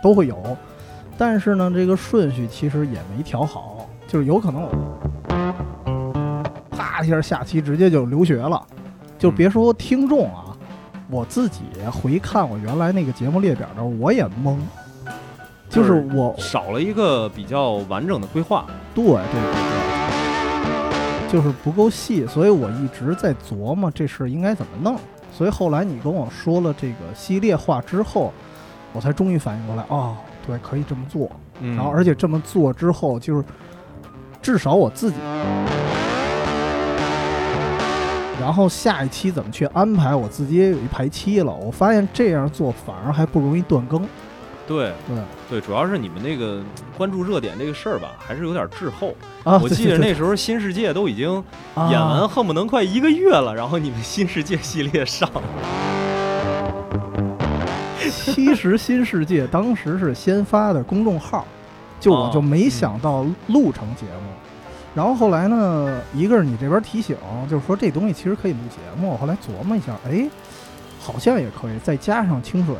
都会有，但是呢，这个顺序其实也没调好，就是有可能我啪一下下期直接就留学了，就别说听众啊，我自己回看我原来那个节目列表的时候，我也懵，就是我少了一个比较完整的规划。对对对对，就是不够细，所以我一直在琢磨这事应该怎么弄。所以后来你跟我说了这个系列化之后，我才终于反应过来，哦，对，可以这么做。嗯，然后而且这么做之后，就是至少我自己，然后下一期怎么去安排，我自己也有一排期了。我发现这样做反而还不容易断更。对对对，主要是你们那个关注热点这个事儿吧，还是有点滞后。啊，我记得那时候《新世界》都已经啊演完，恨不能快一个月了，然后你们《新世界》系列上了。其实新世界当时是先发的公众号，就我就没想到录成节目。然后后来呢，一个是你这边提醒，就是说这东西其实可以录节目。后来琢磨一下，哎，好像也可以，再加上清水，